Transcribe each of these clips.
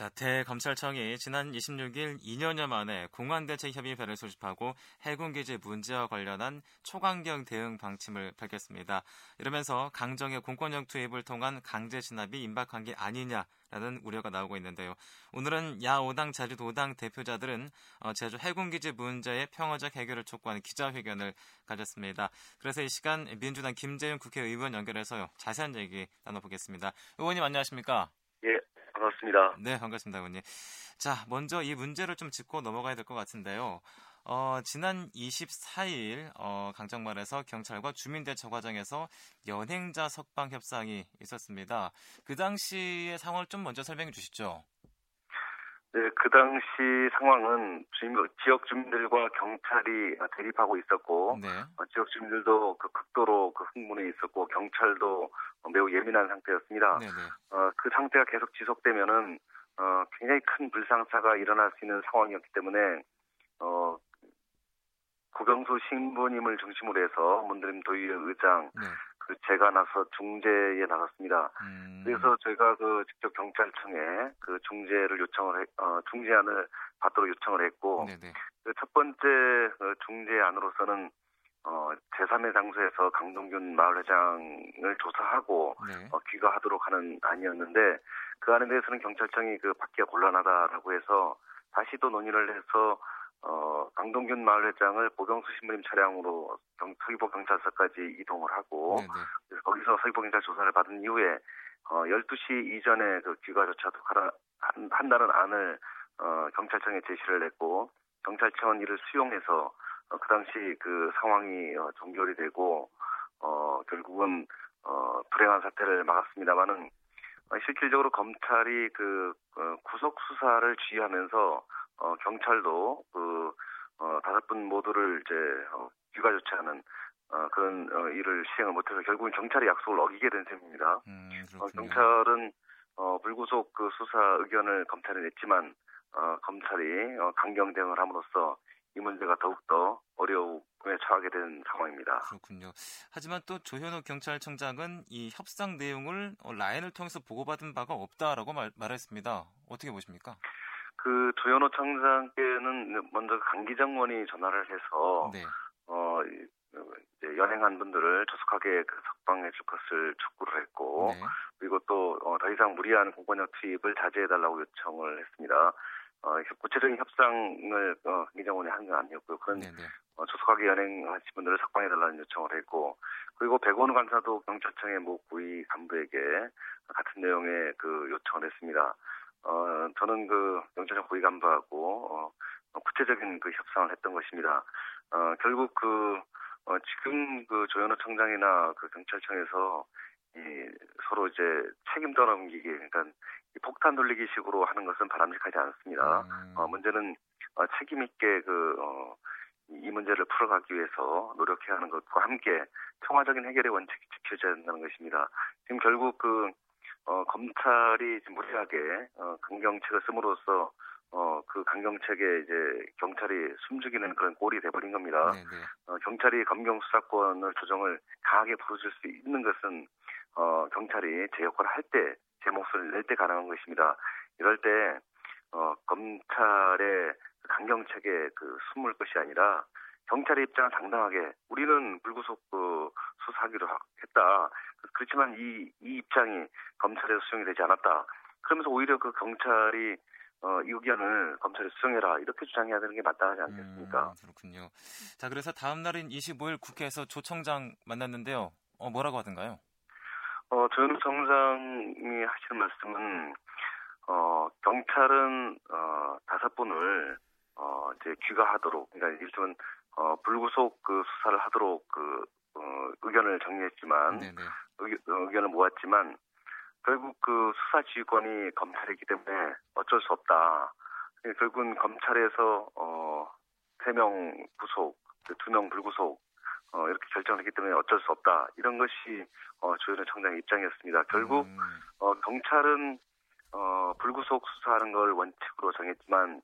자, 대검찰청이 지난 26일 2년여 만에 공안대책협의회를 소집하고 해군기지 문제와 관련한 초강경 대응 방침을 밝혔습니다. 이러면서 강정의 공권력 투입을 통한 강제 진압이 임박한 게 아니냐라는 우려가 나오고 있는데요. 오늘은 야5당 자주5당 대표자들은 어, 제주 해군기지 문제의 평화적 해결을 촉구하는 기자회견을 가졌습니다. 그래서 이 시간 민주당 김재윤 국회의원 연결해서요. 자세한 얘기 나눠보겠습니다. 의원님 안녕하십니까? 예, 반갑습니다. 네, 반갑습니다, 의원님. 자, 먼저 이 문제를 좀 짚고 넘어가야 될 것 같은데요. 어, 지난 24일 어, 강정말에서 경찰과 주민대처 과정에서 연행자 석방 협상이 있었습니다. 그 당시의 상황을 좀 먼저 설명해 주시죠. 네, 그 당시 상황은 지역 주민들과 경찰이 대립하고 있었고 네. 어, 지역 주민들도 그 극도로 그 흥분해 있었고 경찰도 매우 예민한 상태였습니다. 네, 네. 어, 그 상태가 계속 지속되면은 어, 굉장히 큰 불상사가 일어날 수 있는 상황이었기 때문에 어, 구경수 신부님을 중심으로 해서 문드림 도의회 의장 네. 그 제가 나서 중재에 나갔습니다. 음, 그래서 저희가 그 직접 경찰청에 그 중재를 요청을 해, 어, 중재안을 받도록 요청을 했고. 그 첫 번째 그 중재안으로서는 어, 제3의 장소에서 강동균 마을회장을 조사하고 네. 어, 귀가하도록 하는 안이었는데 그 안에 대해서는 경찰청이 그 받기가 곤란하다라고 해서 다시 또 논의를 해서 어, 강동균 마을회장을 보경수 신부님 차량으로 경, 서귀포 경찰서까지 이동을 하고 네, 네. 그래서 거기서 서귀포 경찰 조사를 받은 이후에 어, 12시 이전에 그 귀가 조차도 하라, 한, 한다는 안을 어, 경찰청에 제시를 했고 경찰청은 이를 수용해서 어, 그 당시 그 상황이 어, 종결이 되고 어, 결국은 어, 불행한 사태를 막았습니다만은 어, 실질적으로 검찰이 그 어, 구속 수사를 지휘하면서 어, 경찰도 그 어, 다섯 분 모두를 이제 어, 귀가 조치하는 어, 그런 어, 일을 시행을 못해서 결국은 경찰이 약속을 어기게 된 셈입니다. 음, 어. 경찰은 어, 불구속 그 수사 의견을 검찰에 냈지만 어, 검찰이 어, 강경 대응을 함으로써 이 문제가 더욱더 어려움에 처하게 된 상황입니다. 그렇군요. 하지만 또 조현호 경찰청장은 이 협상 내용을 어, 라인을 통해서 보고받은 바가 없다라고 말, 말했습니다. 어떻게 보십니까? 그 조현호 청장께는 먼저 강기정원이 전화를 해서 네. 어, 이- 이제 연행한 분들을 조속하게 그 석방해 줄 것을 촉구를 했고 네. 그리고 또더 이상 무리한 공권력 투입을 자제해 달라고 요청을 했습니다. 어, 구체적인 협상을 어, 강기정원이 한 건 아니었고요. 그런 네, 네. 어, 조속하게 연행하신 분들을 석방해달라는 요청을 했고, 그리고 백원우 간사도 경찰청의 모 고위 간부에게 같은 내용의 그 요청을 했습니다. 어, 저는 그 경찰청 고위 간부하고 어, 구체적인 그 협상을 했던 것입니다. 어, 결국 그 어, 지금 그 조현호 청장이나 그 경찰청에서 이 서로 이제 책임 떠넘기기, 그러니까 이 폭탄 돌리기식으로 하는 것은 바람직하지 않습니다. 음, 어, 문제는 어, 책임 있게 그 어, 이 문제를 풀어가기 위해서 노력해야 하는 것과 함께 평화적인 해결의 원칙이 지켜져야 한다는 것입니다. 지금 결국 그 어, 검찰이 무리하게 어, 강경책을 씀으로써 어, 그 강경책에 이제 경찰이 숨죽이는 그런 꼴이 돼버린 겁니다. 네, 네. 어, 경찰이 검경 수사권을 조정을 강하게 부르실 수 있는 것은 어, 경찰이 제 역할을 할 때, 제 목소리를 낼 때 가능한 것입니다. 이럴 때 어, 검찰의 강경책에 그 숨을 것이 아니라 경찰의 입장은 당당하게 우리는 불구속 그 수사하기로 하- 했다. 그렇지만 이, 이 입장이 검찰에 수용이 되지 않았다. 그러면서 오히려 그 경찰이 어, 이 의견을 검찰에 수용해라 이렇게 주장해야 되는 게 마땅하지 않겠습니까? 음, 그렇군요. 자, 그래서 다음 날인 25일 국회에서 조 청장 만났는데요. 어, 뭐라고 하던가요? 어, 조현우 청장이 하시는 말씀은, 어, 경찰은, 어, 다섯 분을, 어, 이제 귀가하도록, 그러니까 일종은, 어, 불구속 그 수사를 하도록 그, 어, 의견을 정리했지만, 네, 네. 의견, 어, 의견을 모았지만, 결국 그 수사 지휘권이 검찰이기 때문에 어쩔 수 없다. 예, 결국은 검찰에서, 어, 세명 구속, 두명 불구속, 어, 이렇게 결정을 했기 때문에 어쩔 수 없다. 이런 것이, 어, 조현우 청장의 입장이었습니다. 결국, 음, 어, 경찰은 어, 불구속 수사하는 걸 원칙으로 정했지만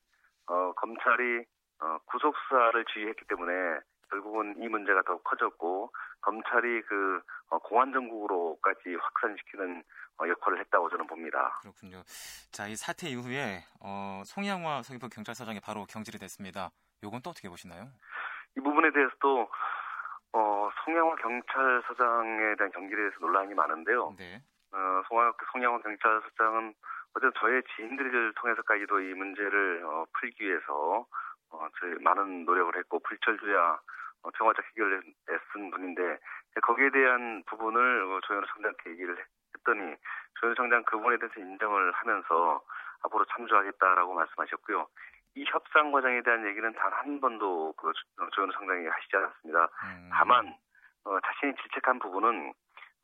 어, 검찰이 어, 구속 수사를 지휘했기 때문에 결국은 이 문제가 더 커졌고 검찰이 그 어, 공안 정국으로까지 확산시키는 어, 역할을 했다고 저는 봅니다. 그렇군요. 자, 이 사태 이후에 어, 송양화 서귀포 경찰서장이 바로 경질이 됐습니다. 요건 또 어떻게 보시나요? 이 부분에 대해서도 어, 송양화 경찰서장에 대한 경질에 대해서 논란이 많은데요. 네. 어, 송양, 송양화 경찰서장은 어제 저의 지인들을 통해서까지도 이 문제를 어, 풀기 위해서 어, 저희 많은 노력을 했고 불철주야 어, 평화적 해결을 애쓴 분인데 거기에 대한 부분을 어, 조현우 청장께 얘기를 했더니 조현우 청장 그 부분에 대해서 인정을 하면서 앞으로 참조하겠다라고 말씀하셨고요. 이 협상 과정에 대한 얘기는 단 한 번도 그 조현우 청장이 하시지 않았습니다. 음. 다만 어, 자신이 질책한 부분은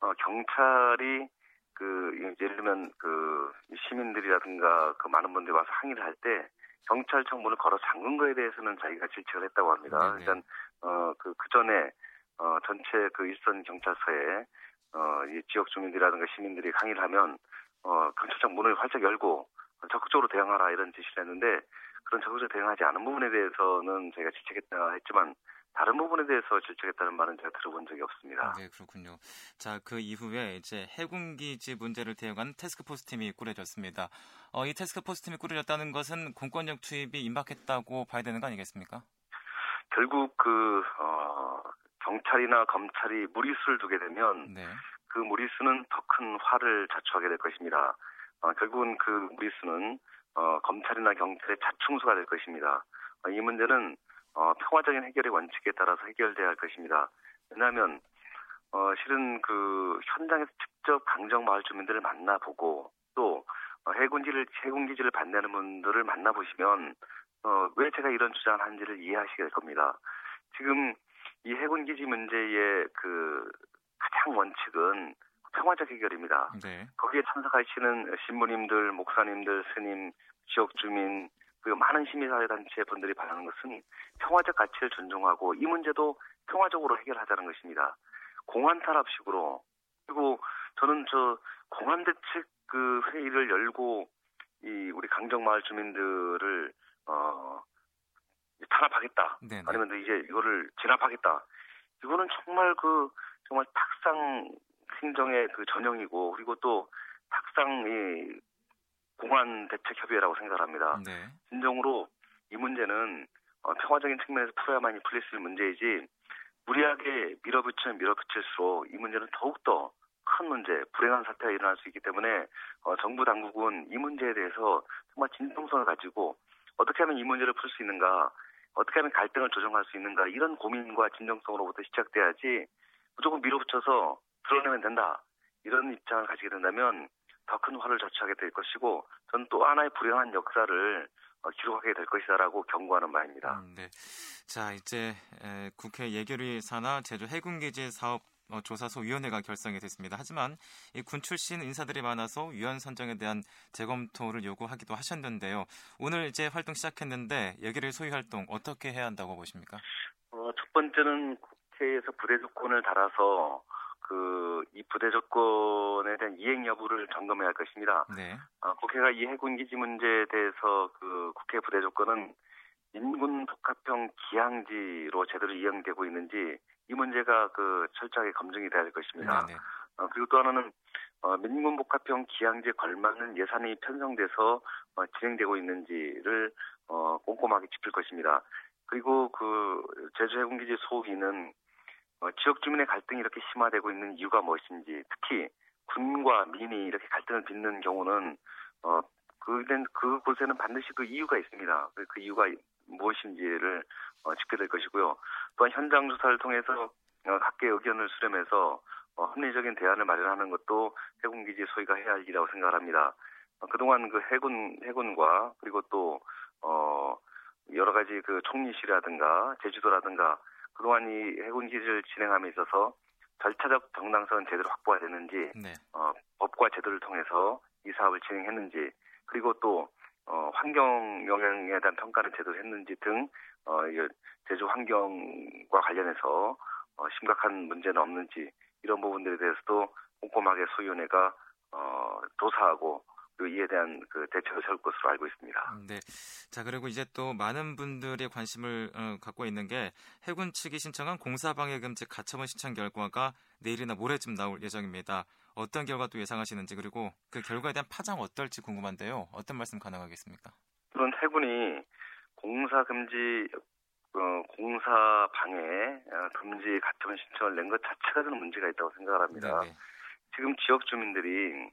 어, 경찰이 그 예를 들면 그 시민들이라든가 그 많은 분들이 와서 항의를 할때 경찰청 문을 걸어 잠근 거에 대해서는 자기가 질책을 했다고 합니다. 네네. 일단 어그그 그 전에 어 전체 그 일선 경찰서에 어이 지역 주민들이라든가 시민들이 항의를 하면 어 경찰청 문을 활짝 열고 적극적으로 대응하라 이런 지시를 했는데 그런 적극적으로 대응하지 않은 부분에 대해서는 저희가 질책했다 했지만 다른 부분에 대해서 질책했다는 말은 제가 들어본 적이 없습니다. 네, 그렇군요. 자, 그 이후에 이제 해군기지 문제를 대응한 테스크포스 팀이 꾸려졌습니다. 어, 이 테스크포스 팀이 꾸려졌다는 것은 공권력 투입이 임박했다고 봐야 되는 거 아니겠습니까? 결국 그 어, 경찰이나 검찰이 무리수를 두게 되면 네. 그 무리수는 더 큰 화를 자초하게 될 것입니다. 어, 결국은 그 무리수는 어, 검찰이나 경찰의 자충수가 될 것입니다. 어, 이 문제는 어, 평화적인 해결의 원칙에 따라서 해결돼야 할 것입니다. 왜냐하면 어, 실은 그 현장에서 직접 강정 마을 주민들을 만나보고 또 어, 해군지를 해군 기지를 반대하는 분들을 만나보시면 어, 왜 제가 이런 주장을 하는지를 이해하시게 될 겁니다. 지금 이 해군 기지 문제의 그 가장 원칙은 평화적 해결입니다. 네. 거기에 참석하시는 신부님들, 목사님들, 스님, 지역 주민, 그 많은 시민사회단체 분들이 바라는 것은 평화적 가치를 존중하고 이 문제도 평화적으로 해결하자는 것입니다. 공안 탄압식으로 그리고 저는 저 공안 대책 그 회의를 열고 이 우리 강정마을 주민들을 어 탄압하겠다 네네. 아니면 이제 이거를 진압하겠다 이거는 정말 그 정말 탁상 행정의 그 전형이고 그리고 또 탁상 이 공안 대책 협의회라고 생각합니다. 네. 진정으로 이 문제는 어, 평화적인 측면에서 풀어야만이 풀릴 수 있는 문제이지 무리하게 밀어붙이면 밀어붙일수록 이 문제는 더욱더 큰 문제, 불행한 사태가 일어날 수 있기 때문에 어, 정부 당국은 이 문제에 대해서 정말 진정성을 가지고 어떻게 하면 이 문제를 풀 수 있는가, 어떻게 하면 갈등을 조정할 수 있는가 이런 고민과 진정성으로부터 시작돼야지 무조건 밀어붙여서 드러내면 된다 이런 입장을 가지게 된다면 더 큰 화를 자초하게 될 것이고 저는 또 하나의 불행한 역사를 어, 기록하게 될 것이다라고 경고하는 바입니다. 음, 네. 자 이제 에, 국회 예결위 산하 제주 해군기지 사업 어, 조사소 위원회가 결성이 됐습니다. 하지만 군 출신 인사들이 많아서 위원 선정에 대한 재검토를 요구하기도 하셨는데요. 오늘 이제 활동 시작했는데 예결위 소위 활동 어떻게 해야 한다고 보십니까? 어, 첫 번째는 국회에서 부대 조건을 달아서 그, 이 부대 조건에 대한 이행 여부를 점검해야 할 것입니다. 네. 어, 국회가 이 해군 기지 문제에 대해서 그 국회 부대 조건은 인군 복합형 기항지로 제대로 이행되고 있는지 이 문제가 그 철저하게 검증이 돼야 할 것입니다. 네, 네. 어, 그리고 또 하나는 어, 민군 복합형 기항지에 걸맞는 예산이 편성돼서 어, 진행되고 있는지를 어, 꼼꼼하게 짚을 것입니다. 그리고 그 제주 해군기지 소위는 어, 지역 주민의 갈등이 이렇게 심화되고 있는 이유가 무엇인지 특히 군과 민이 이렇게 갈등을 빚는 경우는 어 그는 그곳에는 반드시 그 이유가 있습니다. 그, 그 이유가 무엇인지를 어, 짚게 될 것이고요. 또한 현장 조사를 통해서 어, 각계 의견을 수렴해서 어, 합리적인 대안을 마련하는 것도 해군기지 소위가 해야 할 일이라고 생각합니다. 어, 그동안 그 해군 해군과 그리고 또 어, 여러 가지 그 총리실이라든가 제주도라든가 그동안 이 해군 기지를 진행함에 있어서 절차적 정당성은 제대로 확보가 됐는지 네. 어, 법과 제도를 통해서 이 사업을 진행했는지 그리고 또 어, 환경 영향에 대한 평가를 제대로 했는지 등 어, 제주 환경과 관련해서 어, 심각한 문제는 없는지 이런 부분들에 대해서도 꼼꼼하게 소위원회가 어, 조사하고 그 이에 대한 그 대책을 세울 것으로 알고 있습니다. 네. 자 그리고 이제 또 많은 분들이 관심을 어, 갖고 있는 게 해군 측이 신청한 공사방해 금지 가처분 신청 결과가 내일이나 모레쯤 나올 예정입니다. 어떤 결과 도 예상하시는지 그리고 그 결과에 대한 파장 어떨지 궁금한데요. 어떤 말씀 가능하겠습니까? 그런 해군이 공사 금지 어, 공사 방해 어, 금지 가처분 신청을 낸 것 자체가 저는 문제가 있다고 생각을 합니다. 네네. 지금 지역 주민들이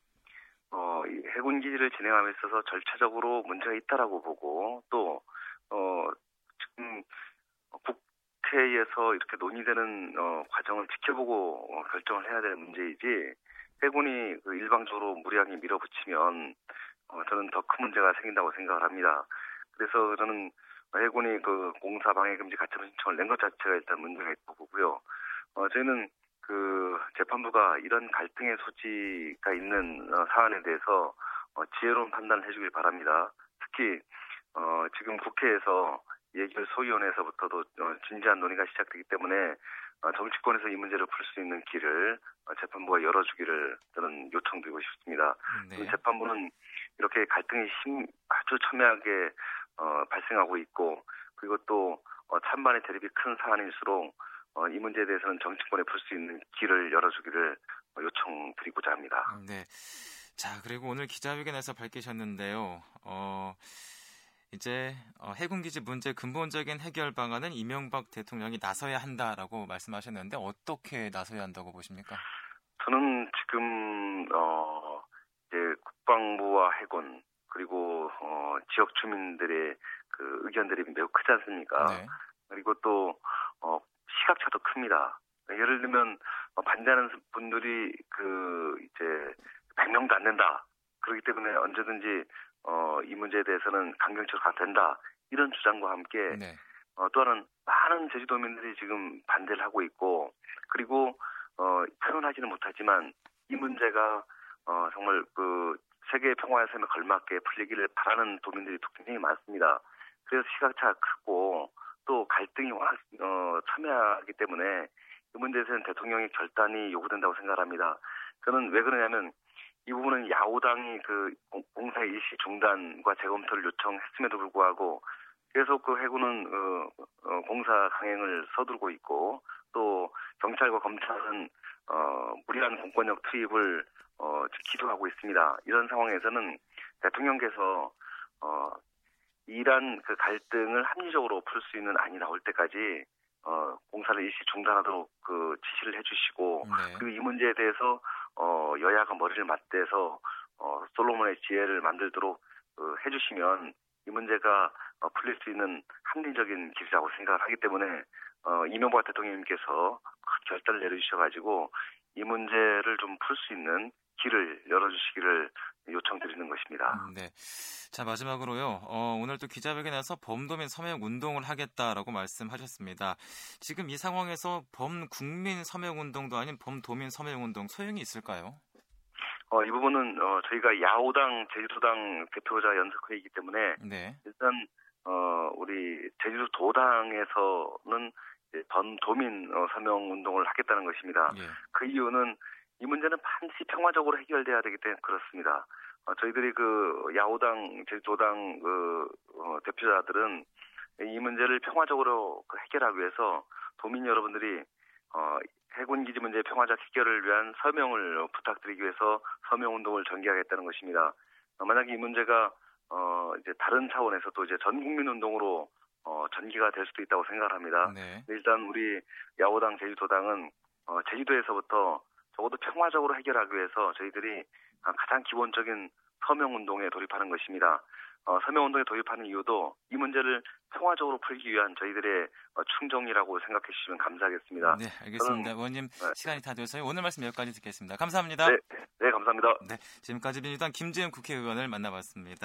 어, 해군 기지를 진행함에 있어서 절차적으로 문제가 있다라고 보고 또 어, 지금 국회에서 이렇게 논의되는 어, 과정을 지켜보고 어, 결정을 해야 될 문제이지 해군이 그 일방적으로 무리하게 밀어붙이면 어, 저는 더 큰 문제가 생긴다고 생각을 합니다. 그래서 저는 해군이 그 공사 방해 금지 가처분 신청을 낸 것 자체가 일단 문제가 있다고 보고요. 어, 저희는 그 재판부가 이런 갈등의 소지가 있는 어, 사안에 대해서 어, 지혜로운 판단을 해주길 바랍니다. 특히 어, 지금 국회에서 예결 소위원회에서부터도 어, 진지한 논의가 시작되기 때문에 어, 정치권에서 이 문제를 풀 수 있는 길을 어, 재판부가 열어주기를 저는 요청드리고 싶습니다. 네. 재판부는 이렇게 갈등이 심, 아주 첨예하게 어, 발생하고 있고 그리고 또 어, 찬반의 대립이 큰 사안일수록 어, 이 문제에 대해서는 정치권에 풀 수 있는 길을 열어주기를 요청드리고자 합니다. 네. 자 그리고 오늘 기자회견에서 밝히셨는데요. 어, 이제 어, 해군기지 문제 근본적인 해결 방안은 이명박 대통령이 나서야 한다라고 말씀하셨는데 어떻게 나서야 한다고 보십니까? 저는 지금 어, 이제 국방부와 해군 그리고 어, 지역 주민들의 그 의견들이 매우 크지 않습니까? 네. 그리고 또 어, 시각차도 큽니다. 예를 들면 어, 반대하는 분들이 그 이제 100명도 안 된다. 그렇기 때문에 언제든지 어, 이 문제에 대해서는 강경적으로 가도 된다. 이런 주장과 함께 네. 어, 또한 많은 제주도민들이 지금 반대를 하고 있고 그리고 어, 표현하지는 못하지만 이 문제가 어, 정말 그 세계 평화의 삶에 걸맞게 풀리기를 바라는 도민들이 굉장히 많습니다. 그래서 시각차가 크고 또 갈등이 와, 어, 참여하기 때문에 이 문제에 대해서는 대통령의 결단이 요구된다고 생각합니다. 저는 왜 그러냐면 이 부분은 야오당이 그 공사 일시 중단과 재검토를 요청했음에도 불구하고 계속 그 해군은 어, 어, 공사 강행을 서두르고 있고 또 경찰과 검찰은 어, 무리한 공권력 투입을 어, 기도하고 있습니다. 이런 상황에서는 대통령께서 어, 이란 그 갈등을 합리적으로 풀 수 있는 안이 나올 때까지 어, 공사를 일시 중단하도록 그 지시를 해주시고 네. 그리고 이 문제에 대해서 어, 여야가 머리를 맞대서 어, 솔로몬의 지혜를 만들도록 어, 해주시면 이 문제가 어, 풀릴 수 있는 합리적인 길이라고 생각을 하기 때문에 어, 이명박 대통령님께서 결단을 내려주셔가지고 이 문제를 좀 풀 수 있는 길을 열어주시기를 요청드리는 것입니다. 음, 네. 자 마지막으로요. 어, 오늘 또 기자회견에서 범도민 서명 운동을 하겠다라고 말씀하셨습니다. 지금 이 상황에서 범국민 서명 운동도 아닌 범도민 서명 운동 소용이 있을까요? 어, 이 부분은 어, 저희가 야오당 제주도당 대표자 연석회이기 때문에 네. 일단 어, 우리 제주도 도당에서는 범도민 어, 서명 운동을 하겠다는 것입니다. 예. 그 이유는 이 문제는 반드시 평화적으로 해결돼야 되기 때문에 그렇습니다. 어, 저희들이 그 야오당, 제주도당 그 어, 대표자들은 이 문제를 평화적으로 그 해결하기 위해서 도민 여러분들이 어, 해군 기지 문제 평화적 해결을 위한 서명을 부탁드리기 위해서 서명 운동을 전개하겠다는 것입니다. 어, 만약 이 문제가 어, 이제 다른 차원에서 또 이제 전 국민 운동으로 어, 전기가 될 수도 있다고 생각합니다. 네. 일단 우리 야오당, 제주도당은 어, 제주도에서부터 적어도 평화적으로 해결하기 위해서 저희들이 가장 기본적인 서명 운동에 돌입하는 것입니다. 어, 서명 운동에 돌입하는 이유도 이 문제를 평화적으로 풀기 위한 저희들의 어, 충정이라고 생각해 주시면 감사하겠습니다. 네, 알겠습니다. 의원님 네. 시간이 다 되어서요. 오늘 말씀 여기까지 듣겠습니다. 감사합니다. 네, 네 감사합니다. 네, 지금까지 민주당 김재현 국회의원을 만나봤습니다.